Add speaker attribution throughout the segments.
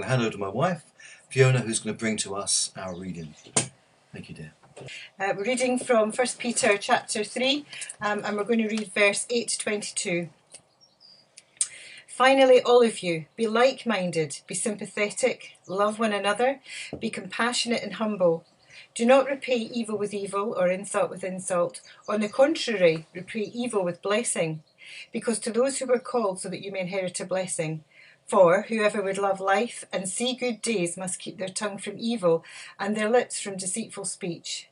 Speaker 1: going to hand over to my wife, Fiona, who's going to bring to us our reading. Thank you, dear.
Speaker 2: Uh, we're reading from 1 Peter chapter 3, um, and we're going to read verse 8 to 22. Finally, all of you, be like minded, be sympathetic, love one another, be compassionate and humble. Do not repay evil with evil or insult with insult. On the contrary, repay evil with blessing. Because to those who were called so that you may inherit a blessing. For whoever would love life and see good days must keep their tongue from evil and their lips from deceitful speech.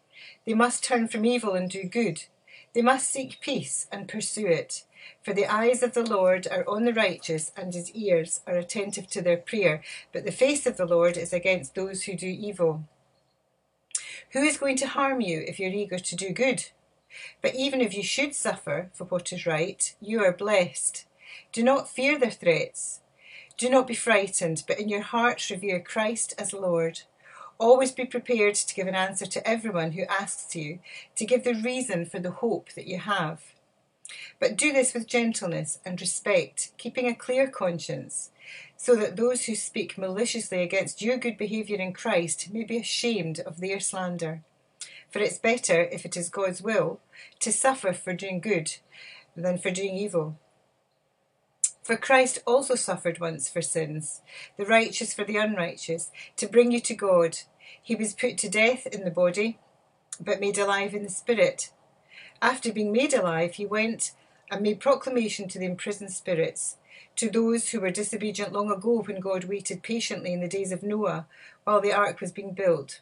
Speaker 2: They must turn from evil and do good. They must seek peace and pursue it. For the eyes of the Lord are on the righteous, and his ears are attentive to their prayer. But the face of the Lord is against those who do evil. Who is going to harm you if you're eager to do good? But even if you should suffer for what is right, you are blessed. Do not fear their threats. Do not be frightened, but in your hearts revere Christ as Lord. Always be prepared to give an answer to everyone who asks you, to give the reason for the hope that you have. But do this with gentleness and respect, keeping a clear conscience, so that those who speak maliciously against your good behaviour in Christ may be ashamed of their slander. For it's better, if it is God's will, to suffer for doing good than for doing evil. For Christ also suffered once for sins, the righteous for the unrighteous, to bring you to God. He was put to death in the body, but made alive in the spirit after being made alive, he went and made proclamation to the imprisoned spirits, to those who were disobedient long ago when God waited patiently in the days of Noah while the ark was being built.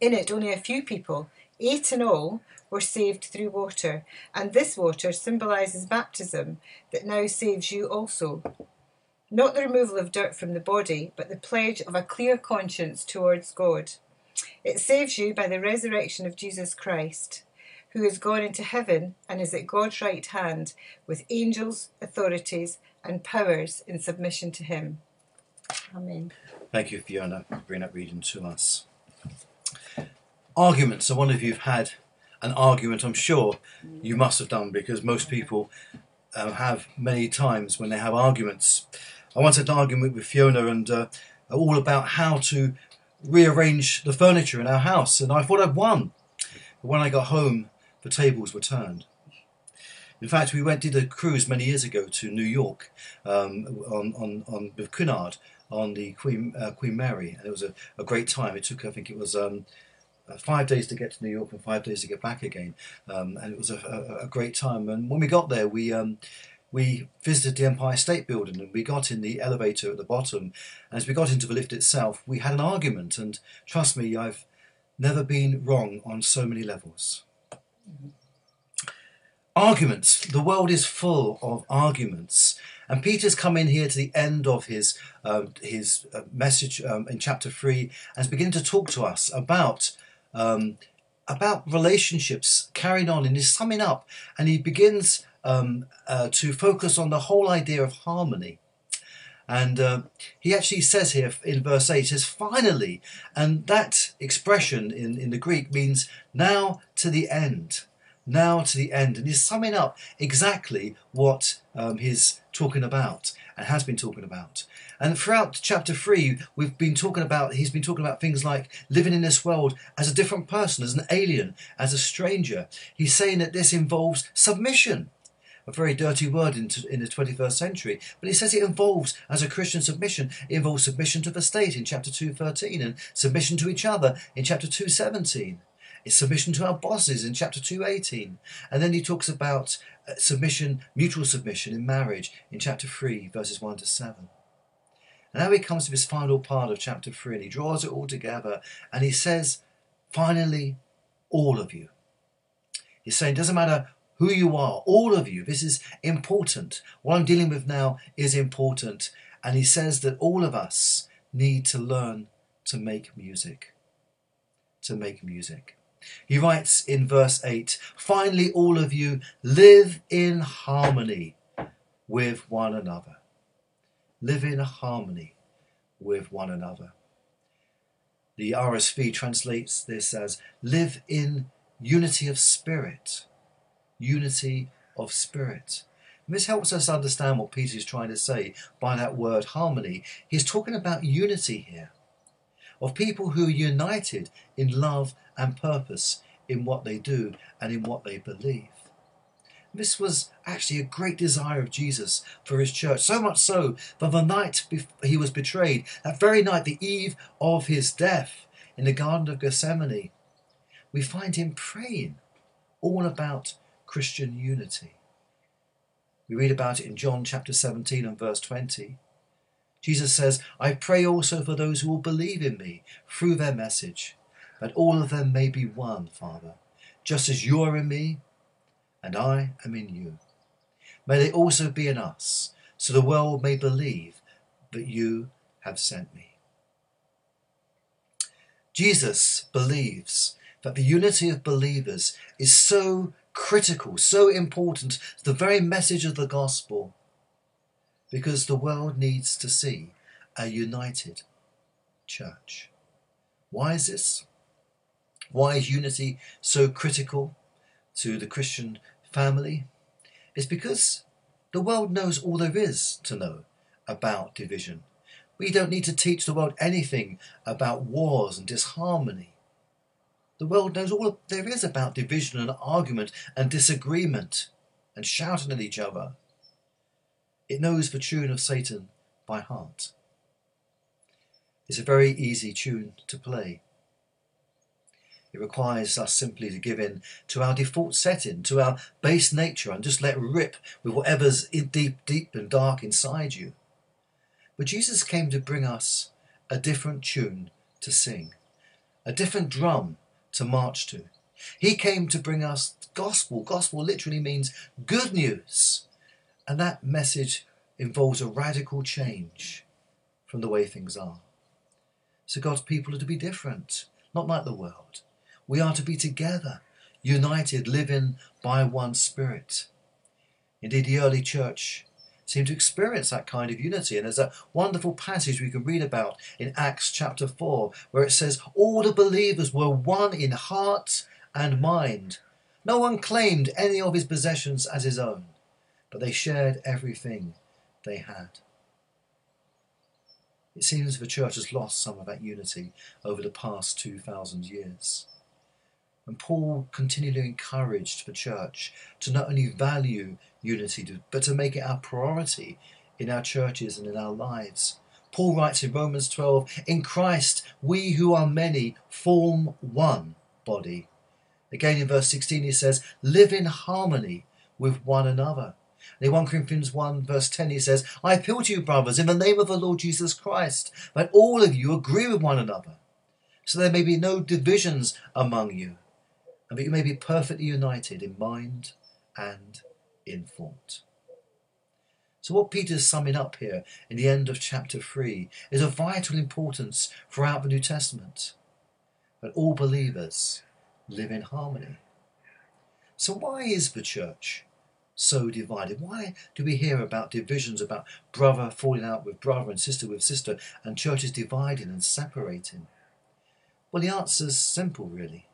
Speaker 2: In it, only a few people, eight in all, were saved through water, and this water symbolises baptism that now saves you also. Not the removal of dirt from the body, but the pledge of a clear conscience towards God. It saves you by the resurrection of Jesus Christ who has gone into heaven and is at God's right hand with angels, authorities, and powers in submission to him. Amen.
Speaker 1: Thank you, Fiona, for bringing that reading to us. Arguments. So, one of you have had an argument, I'm sure you must have done because most people um, have many times when they have arguments. I once had an argument with Fiona and uh, all about how to rearrange the furniture in our house, and I thought I'd won. But when I got home, the tables were turned. In fact, we went did a cruise many years ago to New York um, on, on, on with Cunard on the Queen uh, Queen Mary, and it was a, a great time. It took, I think, it was um, five days to get to New York and five days to get back again, um, and it was a, a, a, great time. And when we got there, we um, we visited the Empire State Building and we got in the elevator at the bottom. And as we got into the lift itself, we had an argument. And trust me, I've never been wrong on so many levels. Arguments. The world is full of arguments. And Peter's come in here to the end of his uh, his uh, message um, in chapter three and is beginning to talk to us about um, about relationships carrying on, and he's summing up, and he begins um, uh, to focus on the whole idea of harmony. And uh, he actually says here in verse 8, he says, finally. And that expression in, in the Greek means now to the end. Now to the end. And he's summing up exactly what um, he's talking about and has been talking about. And throughout chapter 3, we've been talking about, he's been talking about things like living in this world as a different person, as an alien, as a stranger. He's saying that this involves submission a very dirty word in, in the 21st century, but he says it involves, as a Christian submission, it involves submission to the state in chapter 2.13 and submission to each other in chapter 2.17. It's submission to our bosses in chapter 2.18. And then he talks about uh, submission, mutual submission in marriage in chapter 3, verses 1 to 7. And now he comes to this final part of chapter 3 and he draws it all together and he says, finally, all of you. He's saying, it doesn't matter who you are, all of you. This is important. What I'm dealing with now is important. And he says that all of us need to learn to make music. To make music. He writes in verse 8 Finally, all of you live in harmony with one another. Live in harmony with one another. The RSV translates this as live in unity of spirit unity of spirit. This helps us understand what Peter is trying to say by that word harmony. He's talking about unity here, of people who are united in love and purpose in what they do and in what they believe. This was actually a great desire of Jesus for his church, so much so that the night he was betrayed, that very night, the eve of his death in the Garden of Gethsemane, we find him praying all about Christian unity. We read about it in John chapter 17 and verse 20. Jesus says, I pray also for those who will believe in me through their message, that all of them may be one, Father, just as you are in me and I am in you. May they also be in us, so the world may believe that you have sent me. Jesus believes that the unity of believers is so critical, so important to the very message of the gospel, because the world needs to see a united church. Why is this? Why is unity so critical to the Christian family? It's because the world knows all there is to know about division. We don't need to teach the world anything about wars and disharmony. The world knows all there is about division and argument and disagreement and shouting at each other. It knows the tune of Satan by heart. It's a very easy tune to play. It requires us simply to give in to our default setting, to our base nature, and just let rip with whatever's deep, deep and dark inside you. But Jesus came to bring us a different tune to sing, a different drum to march to. He came to bring us gospel. Gospel literally means good news. And that message involves a radical change from the way things are. So God's people are to be different, not like the world. We are to be together, united, living by one Spirit. Indeed, the early church seemed to experience that kind of unity. And there's a wonderful passage we can read about in Acts chapter 4, where it says, All the believers were one in heart and mind. No one claimed any of his possessions as his own, but they shared everything they had. It seems the church has lost some of that unity over the past 2,000 years. And Paul continually encouraged the church to not only value unity, but to make it our priority in our churches and in our lives. Paul writes in Romans 12, In Christ we who are many form one body. Again in verse 16 he says, Live in harmony with one another. In 1 Corinthians 1 verse 10 he says, I appeal to you, brothers, in the name of the Lord Jesus Christ, that all of you agree with one another, so there may be no divisions among you and that you may be perfectly united in mind and in thought. So, what Peter's summing up here in the end of chapter 3 is of vital importance throughout the New Testament that all believers live in harmony. So, why is the church so divided? Why do we hear about divisions, about brother falling out with brother and sister with sister, and churches dividing and separating? Well, the answer's simple, really.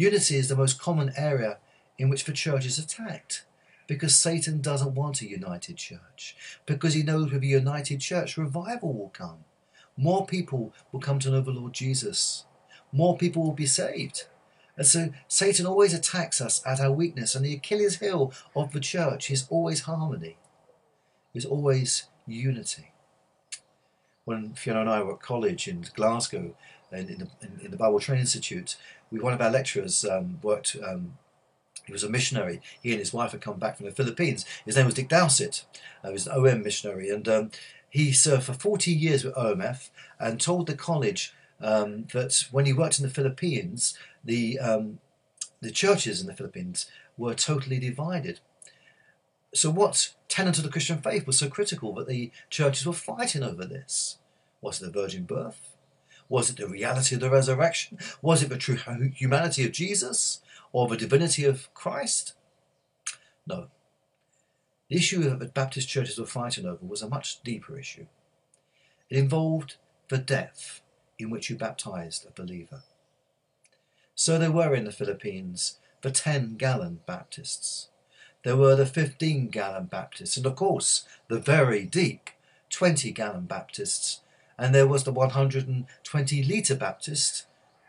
Speaker 1: Unity is the most common area in which the church is attacked because Satan doesn't want a united church, because he knows with a united church, revival will come. More people will come to know the Lord Jesus. More people will be saved. And so Satan always attacks us at our weakness, and the Achilles heel of the church is always harmony, is always unity. When Fiona and I were at college in Glasgow, in, in, the, in, the Bible Training Institute, we, one of our lecturers um, worked. Um, he was a missionary. He and his wife had come back from the Philippines. His name was Dick Dowsett. Uh, he was an OM missionary, and um, he served for 40 years with OMF and told the college um, that when he worked in the Philippines, the um, the churches in the Philippines were totally divided. So, what tenet of the Christian faith was so critical that the churches were fighting over this? Was it the virgin birth? Was it the reality of the resurrection? Was it the true humanity of Jesus or the divinity of Christ? No. The issue that the Baptist churches were fighting over was a much deeper issue. It involved the depth in which you baptized a believer. So there were in the Philippines the 10 gallon Baptists, there were the 15 gallon Baptists, and of course, the very deep 20 gallon Baptists, and there was the 120 litre Baptist,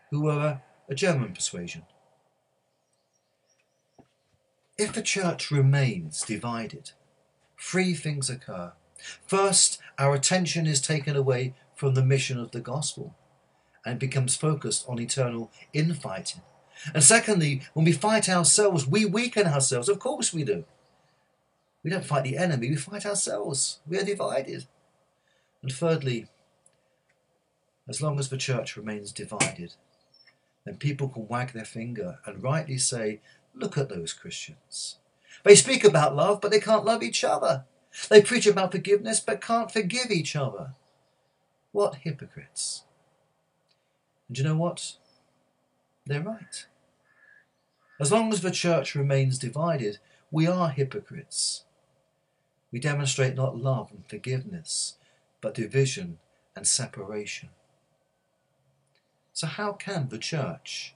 Speaker 1: who were a German persuasion. If the church remains divided, three things occur. First, our attention is taken away from the mission of the gospel and becomes focused on eternal infighting. And secondly, when we fight ourselves, we weaken ourselves. Of course we do. We don't fight the enemy, we fight ourselves. We are divided. And thirdly, as long as the church remains divided, then people can wag their finger and rightly say, Look at those Christians. They speak about love, but they can't love each other. They preach about forgiveness, but can't forgive each other. What hypocrites. And you know what? They're right. As long as the church remains divided, we are hypocrites. We demonstrate not love and forgiveness, but division and separation. So, how can the church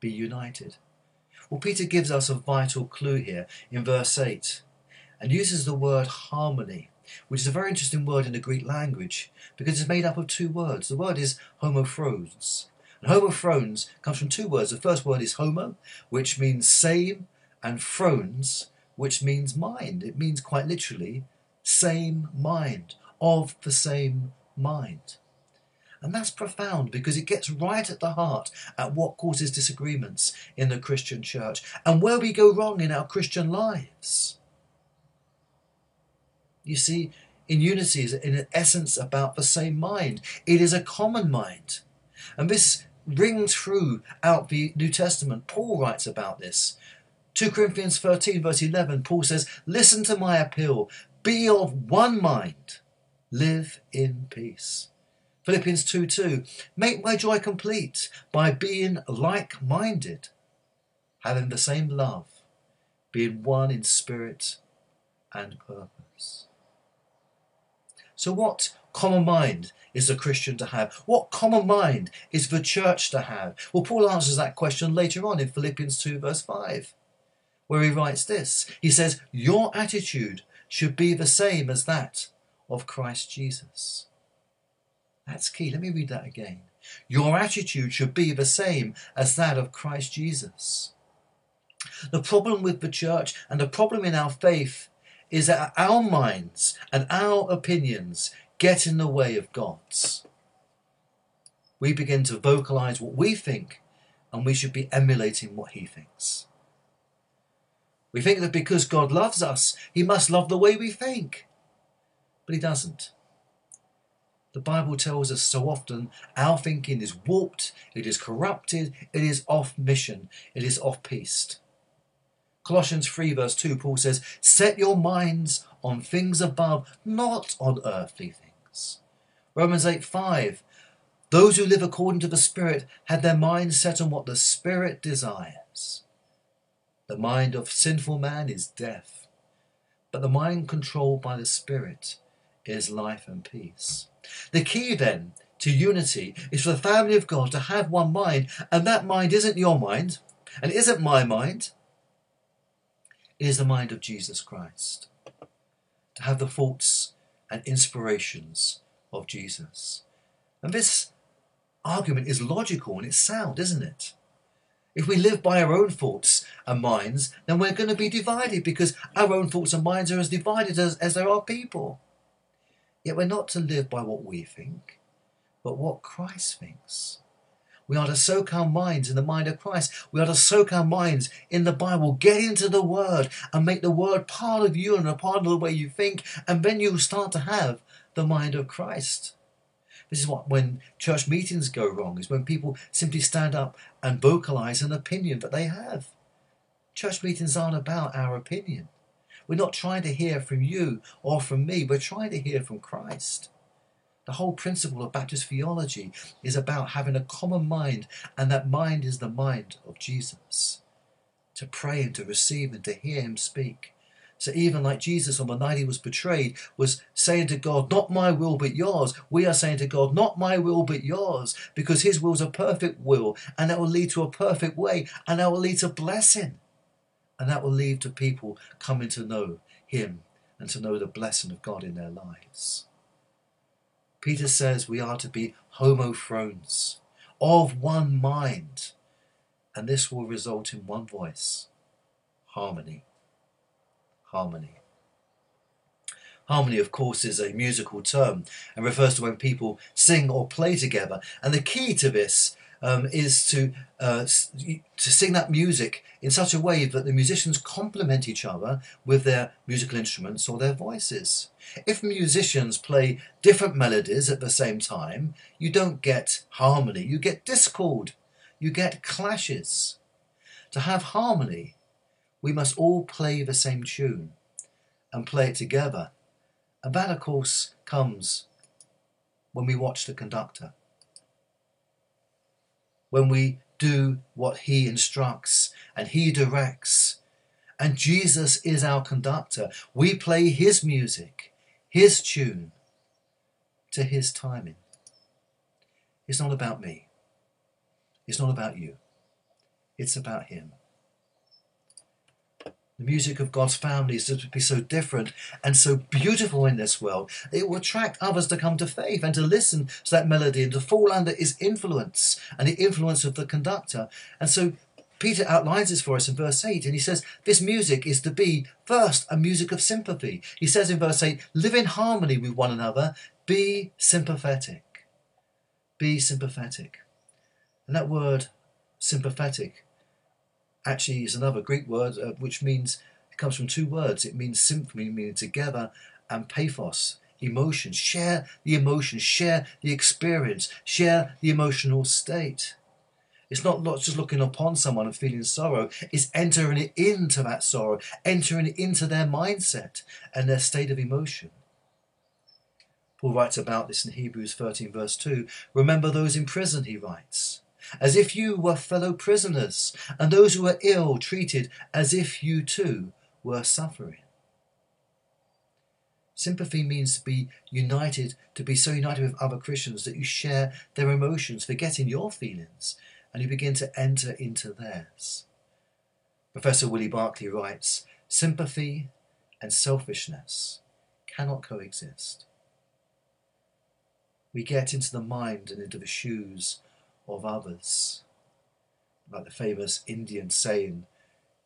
Speaker 1: be united? Well, Peter gives us a vital clue here in verse 8 and uses the word harmony, which is a very interesting word in the Greek language because it's made up of two words. The word is homophrones. And homophrones comes from two words. The first word is homo, which means same, and phrones, which means mind. It means quite literally same mind, of the same mind. And that's profound because it gets right at the heart at what causes disagreements in the Christian church and where we go wrong in our Christian lives. You see, in unity is in essence about the same mind. It is a common mind. And this rings through out the New Testament. Paul writes about this. 2 Corinthians 13, verse 11, Paul says, Listen to my appeal. Be of one mind. Live in peace. Philippians 2 2, Make my joy complete by being like minded, having the same love, being one in spirit and purpose. So, what common mind is a Christian to have? What common mind is the church to have? Well, Paul answers that question later on in Philippians 2, verse 5, where he writes this He says, Your attitude should be the same as that of Christ Jesus. That's key. Let me read that again. Your attitude should be the same as that of Christ Jesus. The problem with the church and the problem in our faith is that our minds and our opinions get in the way of God's. We begin to vocalize what we think, and we should be emulating what He thinks. We think that because God loves us, He must love the way we think. But He doesn't. The Bible tells us so often our thinking is warped, it is corrupted, it is off mission, it is off piste. Colossians 3, verse 2, Paul says, Set your minds on things above, not on earthly things. Romans 8, 5, Those who live according to the Spirit had their minds set on what the Spirit desires. The mind of sinful man is death, but the mind controlled by the Spirit is life and peace. The key then to unity is for the family of God to have one mind, and that mind isn't your mind, and isn't my mind, It is the mind of Jesus Christ. To have the thoughts and inspirations of Jesus. And this argument is logical and it's sound, isn't it? If we live by our own thoughts and minds, then we're going to be divided because our own thoughts and minds are as divided as, as there are people. Yet we're not to live by what we think, but what Christ thinks. We are to soak our minds in the mind of Christ. We are to soak our minds in the Bible. Get into the Word and make the Word part of you and a part of the way you think, and then you'll start to have the mind of Christ. This is what when church meetings go wrong, is when people simply stand up and vocalize an opinion that they have. Church meetings aren't about our opinion. We're not trying to hear from you or from me, we're trying to hear from Christ. The whole principle of Baptist theology is about having a common mind, and that mind is the mind of Jesus. To pray and to receive and to hear him speak. So even like Jesus on the night he was betrayed was saying to God, Not my will but yours, we are saying to God, Not my will but yours, because his will is a perfect will, and that will lead to a perfect way, and that will lead to blessing. And that will lead to people coming to know Him and to know the blessing of God in their lives. Peter says we are to be homophrones, of one mind, and this will result in one voice harmony. Harmony. Harmony, of course, is a musical term and refers to when people sing or play together. And the key to this um, is to uh, to sing that music in such a way that the musicians complement each other with their musical instruments or their voices. If musicians play different melodies at the same time, you don't get harmony, you get discord, you get clashes. To have harmony, we must all play the same tune and play it together. And that, of course, comes when we watch the conductor when we do what He instructs and He directs. And Jesus is our conductor. We play His music, His tune, to His timing. It's not about me. It's not about you. It's about Him. The music of God's family is to be so different and so beautiful in this world. It will attract others to come to faith and to listen to that melody and to fall under its influence and the influence of the conductor. And so Peter outlines this for us in verse 8, and he says this music is to be first a music of sympathy. He says in verse 8, live in harmony with one another, be sympathetic. Be sympathetic. And that word sympathetic actually is another Greek word uh, which means it comes from two words. It means symphony, meaning together, and pathos, emotions. Share the emotion, share the experience, share the emotional state. It's not just looking upon someone and feeling sorrow, it's entering into that sorrow, entering into their mindset and their state of emotion. Paul writes about this in Hebrews 13, verse 2. Remember those in prison, he writes as if you were fellow prisoners, and those who were ill treated as if you too were suffering. Sympathy means to be united, to be so united with other Christians that you share their emotions, forgetting your feelings, and you begin to enter into theirs. Professor Willie Barclay writes Sympathy and selfishness cannot coexist. We get into the mind and into the shoes of others. Like the famous Indian saying,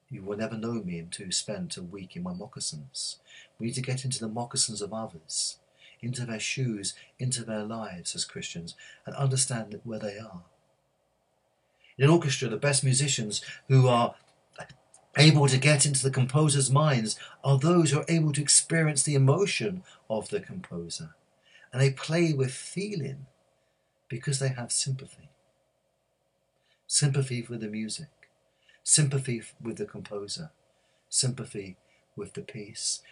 Speaker 1: you will never know me until you spent a week in my moccasins. We need to get into the moccasins of others, into their shoes, into their lives as Christians, and understand where they are. In an orchestra, the best musicians who are able to get into the composer's minds are those who are able to experience the emotion of the composer. And they play with feeling because they have sympathy sympathy for the music, sympathy with the composer, sympathy with the piece.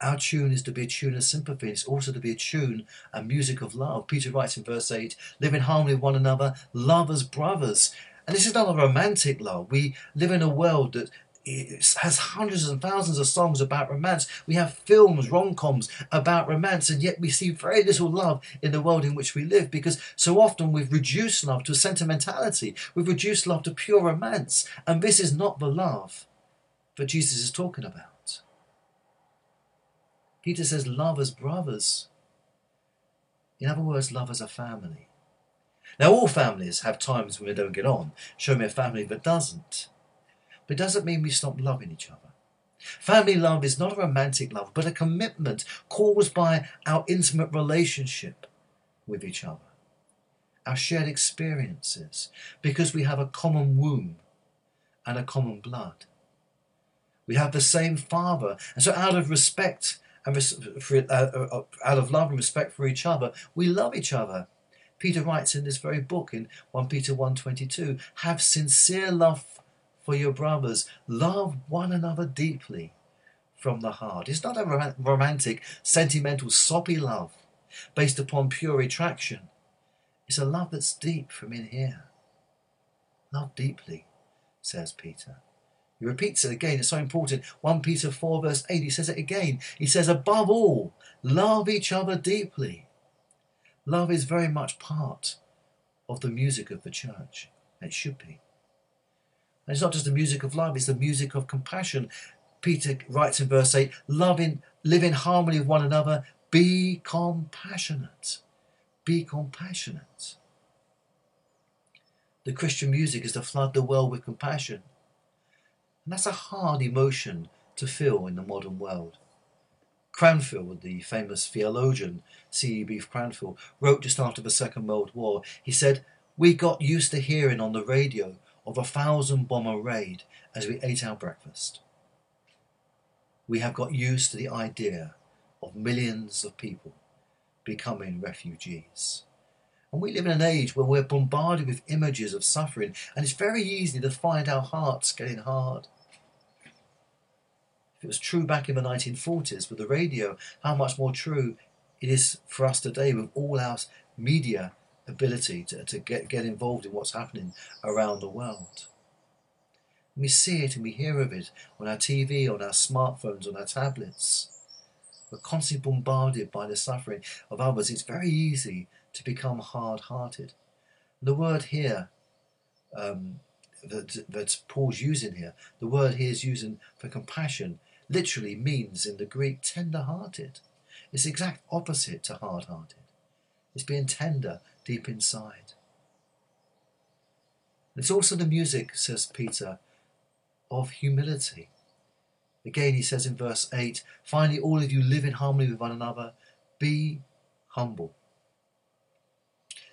Speaker 1: Our tune is to be a tune of sympathy. It's also to be a tune, a music of love. Peter writes in verse 8, live in harmony with one another, love as brothers. And this is not a romantic love. We live in a world that it has hundreds and thousands of songs about romance. We have films, rom coms about romance, and yet we see very little love in the world in which we live because so often we've reduced love to sentimentality, we've reduced love to pure romance, and this is not the love that Jesus is talking about. Peter says, Love as brothers. In other words, love as a family. Now, all families have times when they don't get on. Show me a family that doesn't but it doesn't mean we stop loving each other. Family love is not a romantic love, but a commitment caused by our intimate relationship with each other, our shared experiences, because we have a common womb and a common blood. We have the same Father, and so out of respect and for, uh, uh, out of love and respect for each other, we love each other. Peter writes in this very book in 1 Peter 1.22, have sincere love for your brothers. Love one another deeply from the heart. It's not a romantic, sentimental, soppy love based upon pure attraction. It's a love that's deep from in here. Love deeply, says Peter. He repeats it again, it's so important. 1 Peter 4, verse 8, he says it again. He says, above all, love each other deeply. Love is very much part of the music of the church. It should be. And it's not just the music of love, it's the music of compassion. Peter writes in verse 8 love in, live in harmony with one another, be compassionate. Be compassionate. The Christian music is to flood the world with compassion. And that's a hard emotion to feel in the modern world. Cranfield, the famous theologian C.E.B. Cranfield, wrote just after the Second World War, he said, We got used to hearing on the radio of a thousand bomber raid as we ate our breakfast. We have got used to the idea of millions of people becoming refugees. And we live in an age where we're bombarded with images of suffering, and it's very easy to find our hearts getting hard. If it was true back in the 1940s with the radio, how much more true it is for us today with all our media ability to, to get, get involved in what's happening around the world. we see it and we hear of it on our TV, on our smartphones, on our tablets. We're constantly bombarded by the suffering of others. It's very easy to become hard hearted. The word here um, that, that Paul's using here, the word he is using for compassion, literally means in the Greek tender hearted. It's the exact opposite to hard hearted. It's being tender deep inside. It's also the music, says Peter, of humility. Again, he says in verse 8 finally, all of you live in harmony with one another. Be humble.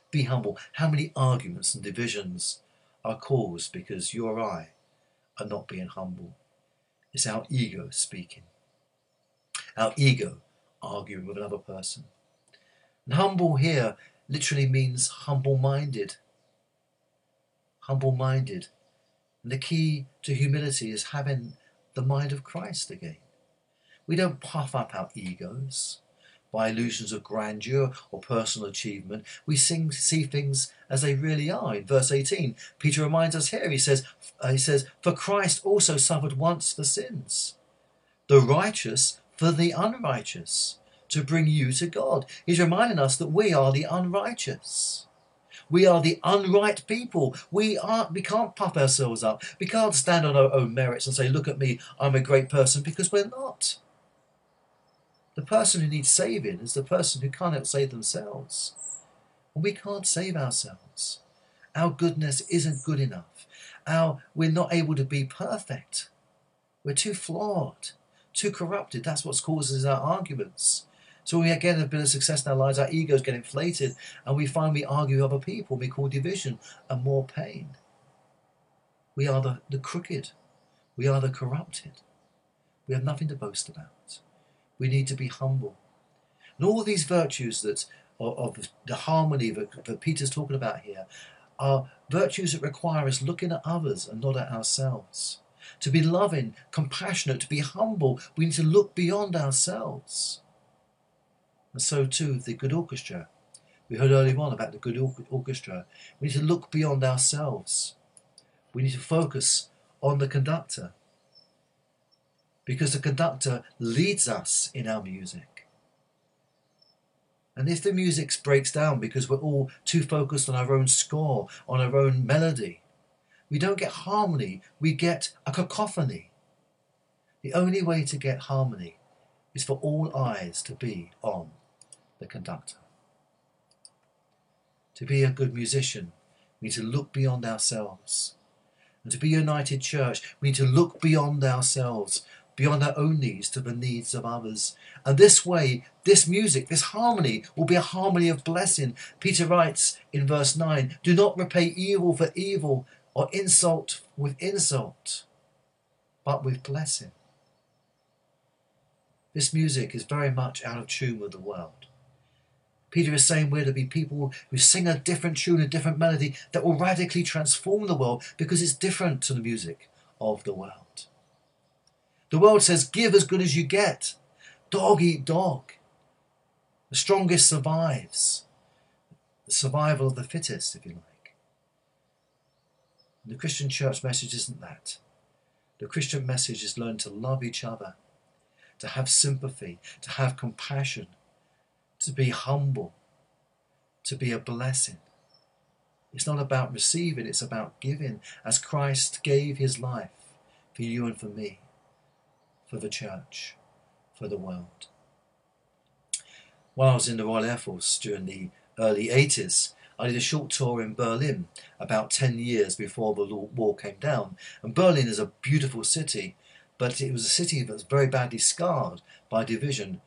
Speaker 1: Be humble. How many arguments and divisions are caused because you or I are not being humble? It's our ego speaking. Our ego arguing with another person. And humble here literally means humble minded. Humble minded. And the key to humility is having the mind of Christ again. We don't puff up our egos by illusions of grandeur or personal achievement. We sing, see things as they really are. In verse 18, Peter reminds us here, he says, uh, he says, For Christ also suffered once for sins, the righteous for the unrighteous, to bring you to God. He's reminding us that we are the unrighteous. We are the unright people. We aren't we can't puff ourselves up. We can't stand on our own merits and say, look at me, I'm a great person, because we're not. The person who needs saving is the person who cannot save themselves. And we can't save ourselves. Our goodness isn't good enough. Our we're not able to be perfect. We're too flawed, too corrupted. That's what causes our arguments. So when we get a bit of success in our lives, our egos get inflated and we find we argue with other people, we cause division and more pain. We are the, the crooked. We are the corrupted. We have nothing to boast about. We need to be humble. And all these virtues that of, of the harmony that, that Peter's talking about here are virtues that require us looking at others and not at ourselves. To be loving, compassionate, to be humble, we need to look beyond ourselves. And so too the good orchestra. We heard earlier on about the good orchestra. We need to look beyond ourselves. We need to focus on the conductor. Because the conductor leads us in our music. And if the music breaks down because we're all too focused on our own score, on our own melody, we don't get harmony, we get a cacophony. The only way to get harmony is for all eyes to be on the conductor. To be a good musician, we need to look beyond ourselves. And to be a united church, we need to look beyond ourselves, beyond our own needs to the needs of others. And this way, this music, this harmony, will be a harmony of blessing. Peter writes in verse 9 Do not repay evil for evil or insult with insult, but with blessing. This music is very much out of tune with the world. Peter is saying we're to be people who sing a different tune, a different melody that will radically transform the world because it's different to the music of the world. The world says, give as good as you get. Dog eat dog. The strongest survives. The survival of the fittest, if you like. And the Christian church message isn't that. The Christian message is learn to love each other, to have sympathy, to have compassion, to be humble, to be a blessing. It's not about receiving, it's about giving, as Christ gave his life for you and for me, for the church, for the world. While I was in the Royal Air Force during the early 80s, I did a short tour in Berlin about 10 years before the wall came down. And Berlin is a beautiful city, but it was a city that was very badly scarred by division,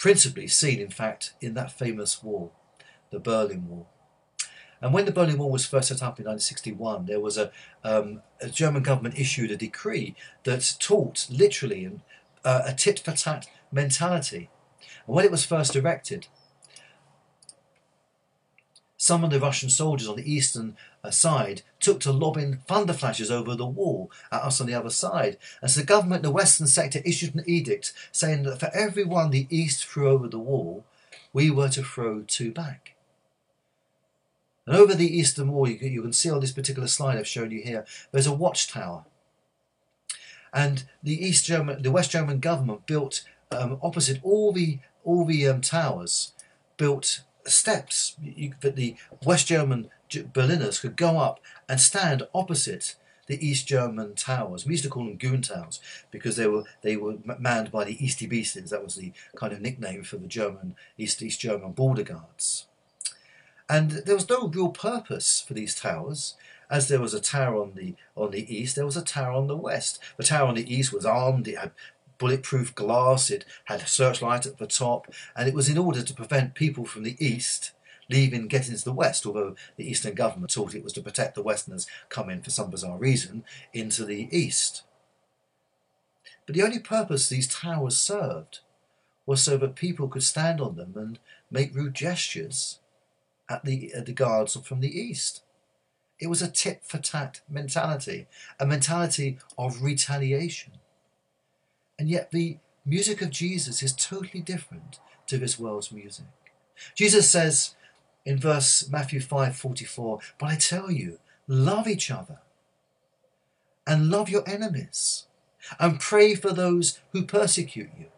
Speaker 1: principally seen, in fact, in that famous wall, the Berlin Wall. And when the Berlin Wall was first set up in 1961, there was a, um, a German government issued a decree that taught literally uh, a tit for tat mentality. And when it was first erected, some of the Russian soldiers on the eastern uh, side took to lobbing thunder flashes over the wall at us on the other side. As the government in the western sector issued an edict saying that for every one the east threw over the wall, we were to throw two back. And over the eastern wall, you can, see on this particular slide I've shown you here, there's a watchtower. And the East German, the West German government built um, opposite all the all the um, towers, built steps that the West German Berliners could go up and stand opposite the East German towers. We used to call them goon towers because they were they were manned by the Eastie Beasties. That was the kind of nickname for the German East East German border guards. And there was no real purpose for these towers. As there was a tower on the on the east, there was a tower on the west. The tower on the east was armed; it had bulletproof glass, it had a searchlight at the top, and it was in order to prevent people from the east leaving, getting to the west, although the eastern government thought it was to protect the westerners coming, for some bizarre reason, into the east. But the only purpose these towers served was so that people could stand on them and make rude gestures at the, at the guards from the east. It was a tit for tat mentality, a mentality of retaliation. And yet the music of Jesus is totally different to this world's music. Jesus says in verse Matthew 5:44, "But I tell you, love each other and love your enemies and pray for those who persecute you."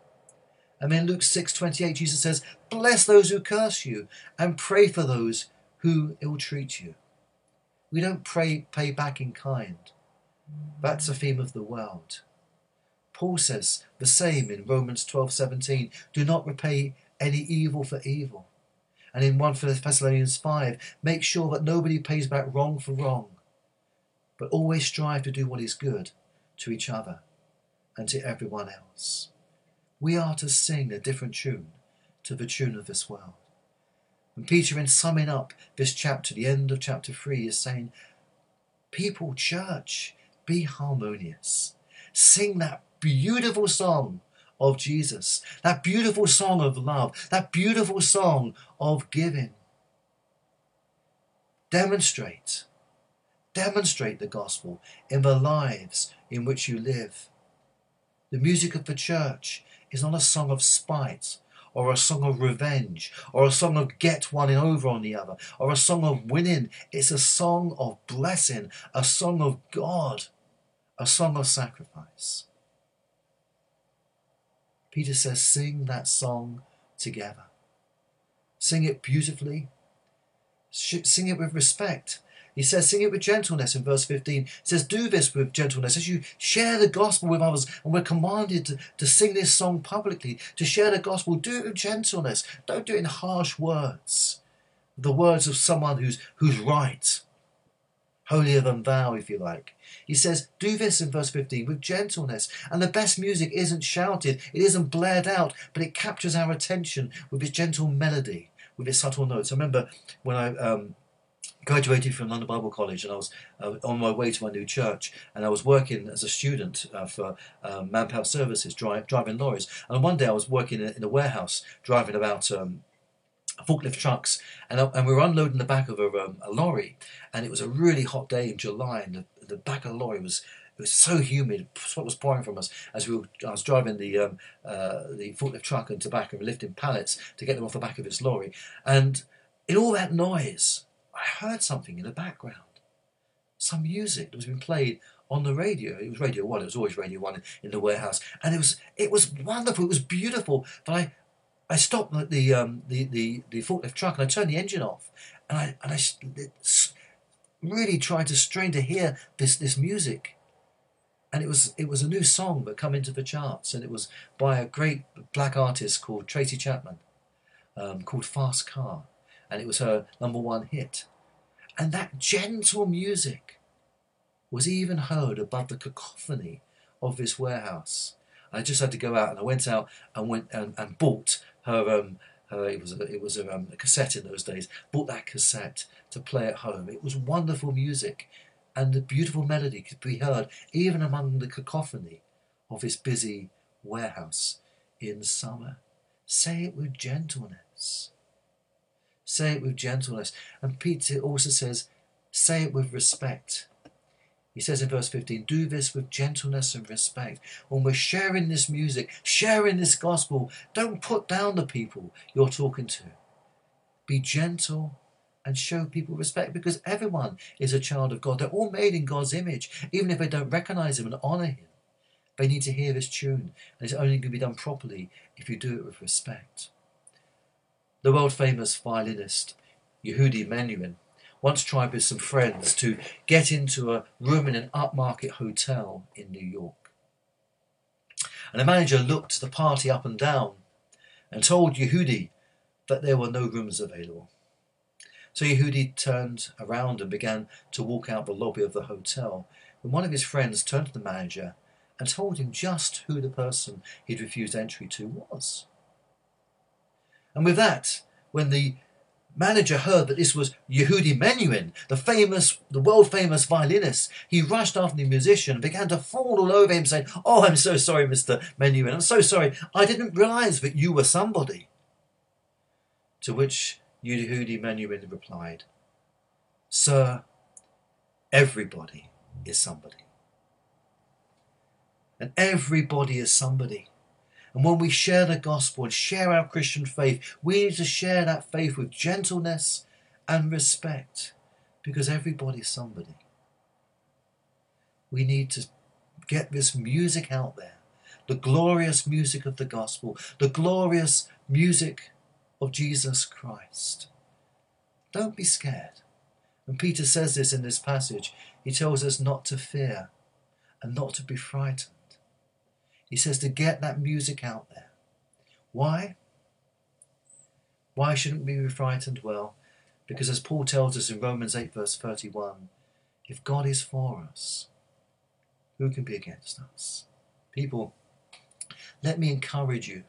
Speaker 1: And in Luke 6:28 Jesus says, "Bless those who curse you and pray for those who ill-treat you." We don't pray pay back in kind. That's a theme of the world. Paul says the same in Romans 12:17, do not repay any evil for evil. And in 1 Thessalonians 5, make sure that nobody pays back wrong for wrong, but always strive to do what is good to each other and to everyone else. We are to sing a different tune to the tune of this world. And Peter, in summing up this chapter, the end of chapter 3, is saying, People, church, be harmonious. Sing that beautiful song of Jesus, that beautiful song of love, that beautiful song of giving. Demonstrate, demonstrate the gospel in the lives in which you live. The music of the church is not a song of spite or a song of revenge or a song of get one over on the other or a song of winning. It's a song of blessing, a song of God, a song of sacrifice. Peter says, sing that song together. Sing it beautifully. Sing it with respect. He says, sing it with gentleness in verse 15. He says, do this with gentleness as you share the gospel with others. And we're commanded to, to sing this song publicly, to share the gospel. Do it with gentleness. Don't do it in harsh words. The words of someone who's, who's right holier than thou, if you like. He says, do this in verse 15 with gentleness. And the best music isn't shouted, it isn't blared out, but it captures our attention with its gentle melody, with its subtle notes. I remember when I um, graduated from London Bible College and I was uh, on my way to my new church and I was working as a student uh, for um, Manpower Services, dri- driving lorries. And one day I was working in a, in a warehouse, driving about um, forklift trucks, and, uh, and we were unloading the back of a, um, a, lorry, and it was a really hot day in July, and the, the back of the lorry was it was so humid, sweat was pouring from us as we were, I was driving the um, uh, the forklift truck and tobacco and lifting pallets to get them off the back of this lorry, and in all that noise, I heard something in the background, some music that was being played on the radio. It was Radio One. It was always Radio One in the warehouse, and it was it was wonderful. It was beautiful. But I I stopped the um, the, the the forklift truck and I turned the engine off, and I and I really tried to strain to hear this, this music. And it was it was a new song that come into the charts, and it was by a great black artist called Tracy Chapman, um, called Fast Car, and it was her number one hit. And that gentle music was even heard above the cacophony of this warehouse. I just had to go out, and I went out and went and, and bought her um, uh, it was a, it was a, um, a, cassette in those days. Bought that cassette to play at home. It was wonderful music, and the beautiful melody could be heard even among the cacophony of this busy warehouse in summer. Say it with gentleness. Say it with gentleness. And Peter also says, say it with respect. He says in verse 15, do this with gentleness and respect. When we're sharing this music, sharing this gospel, don't put down the people you're talking to. Be gentle and show people respect because everyone is a child of God. They're all made in God's image, even if they don't recognize Him and honor Him. They need to hear this tune, and it's only going to be done properly if you do it with respect. The world famous violinist Yehudi Menuhin once tried with some friends to get into a room in an upmarket hotel in New York. And the manager looked the party up and down and told Yehudi that there were no rooms available. So Yehudi turned around and began to walk out the lobby of the hotel when one of his friends turned to the manager and told him just who the person he'd refused entry to was. And with that, when the manager heard that this was Yehudi Menuhin, the famous, the world famous violinist. He rushed after the musician and began to fall all over him, saying, Oh, I'm so sorry, Mr. Menuhin. I'm so sorry. I didn't realize that you were somebody. To which Yehudi Menuhin replied, Sir, everybody is somebody. And everybody is somebody. And when we share the gospel and share our Christian faith, we need to share that faith with gentleness and respect because everybody's somebody. We need to get this music out there the glorious music of the gospel, the glorious music of Jesus Christ. Don't be scared. And Peter says this in this passage. He tells us not to fear and not to be frightened. He says to get that music out there. Why? Why shouldn't we be frightened? Well, because as Paul tells us in Romans 8, verse 31, if God is for us, who can be against us? People, let me encourage you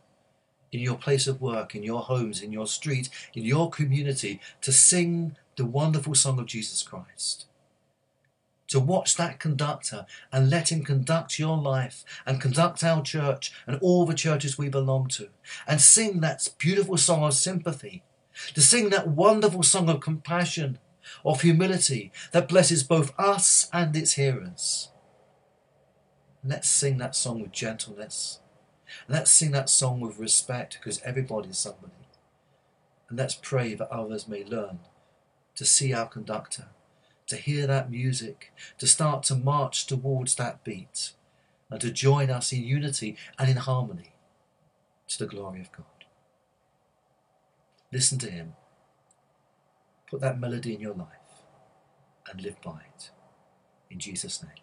Speaker 1: in your place of work, in your homes, in your street, in your community, to sing the wonderful song of Jesus Christ to watch that conductor and let him conduct your life and conduct our church and all the churches we belong to and sing that beautiful song of sympathy, to sing that wonderful song of compassion, of humility that blesses both us and its hearers. Let's sing that song with gentleness. Let's sing that song with respect because everybody's somebody. And let's pray that others may learn to see our conductor to hear that music, to start to march towards that beat, and to join us in unity and in harmony to the glory of God. Listen to Him. Put that melody in your life and live by it. In Jesus' name.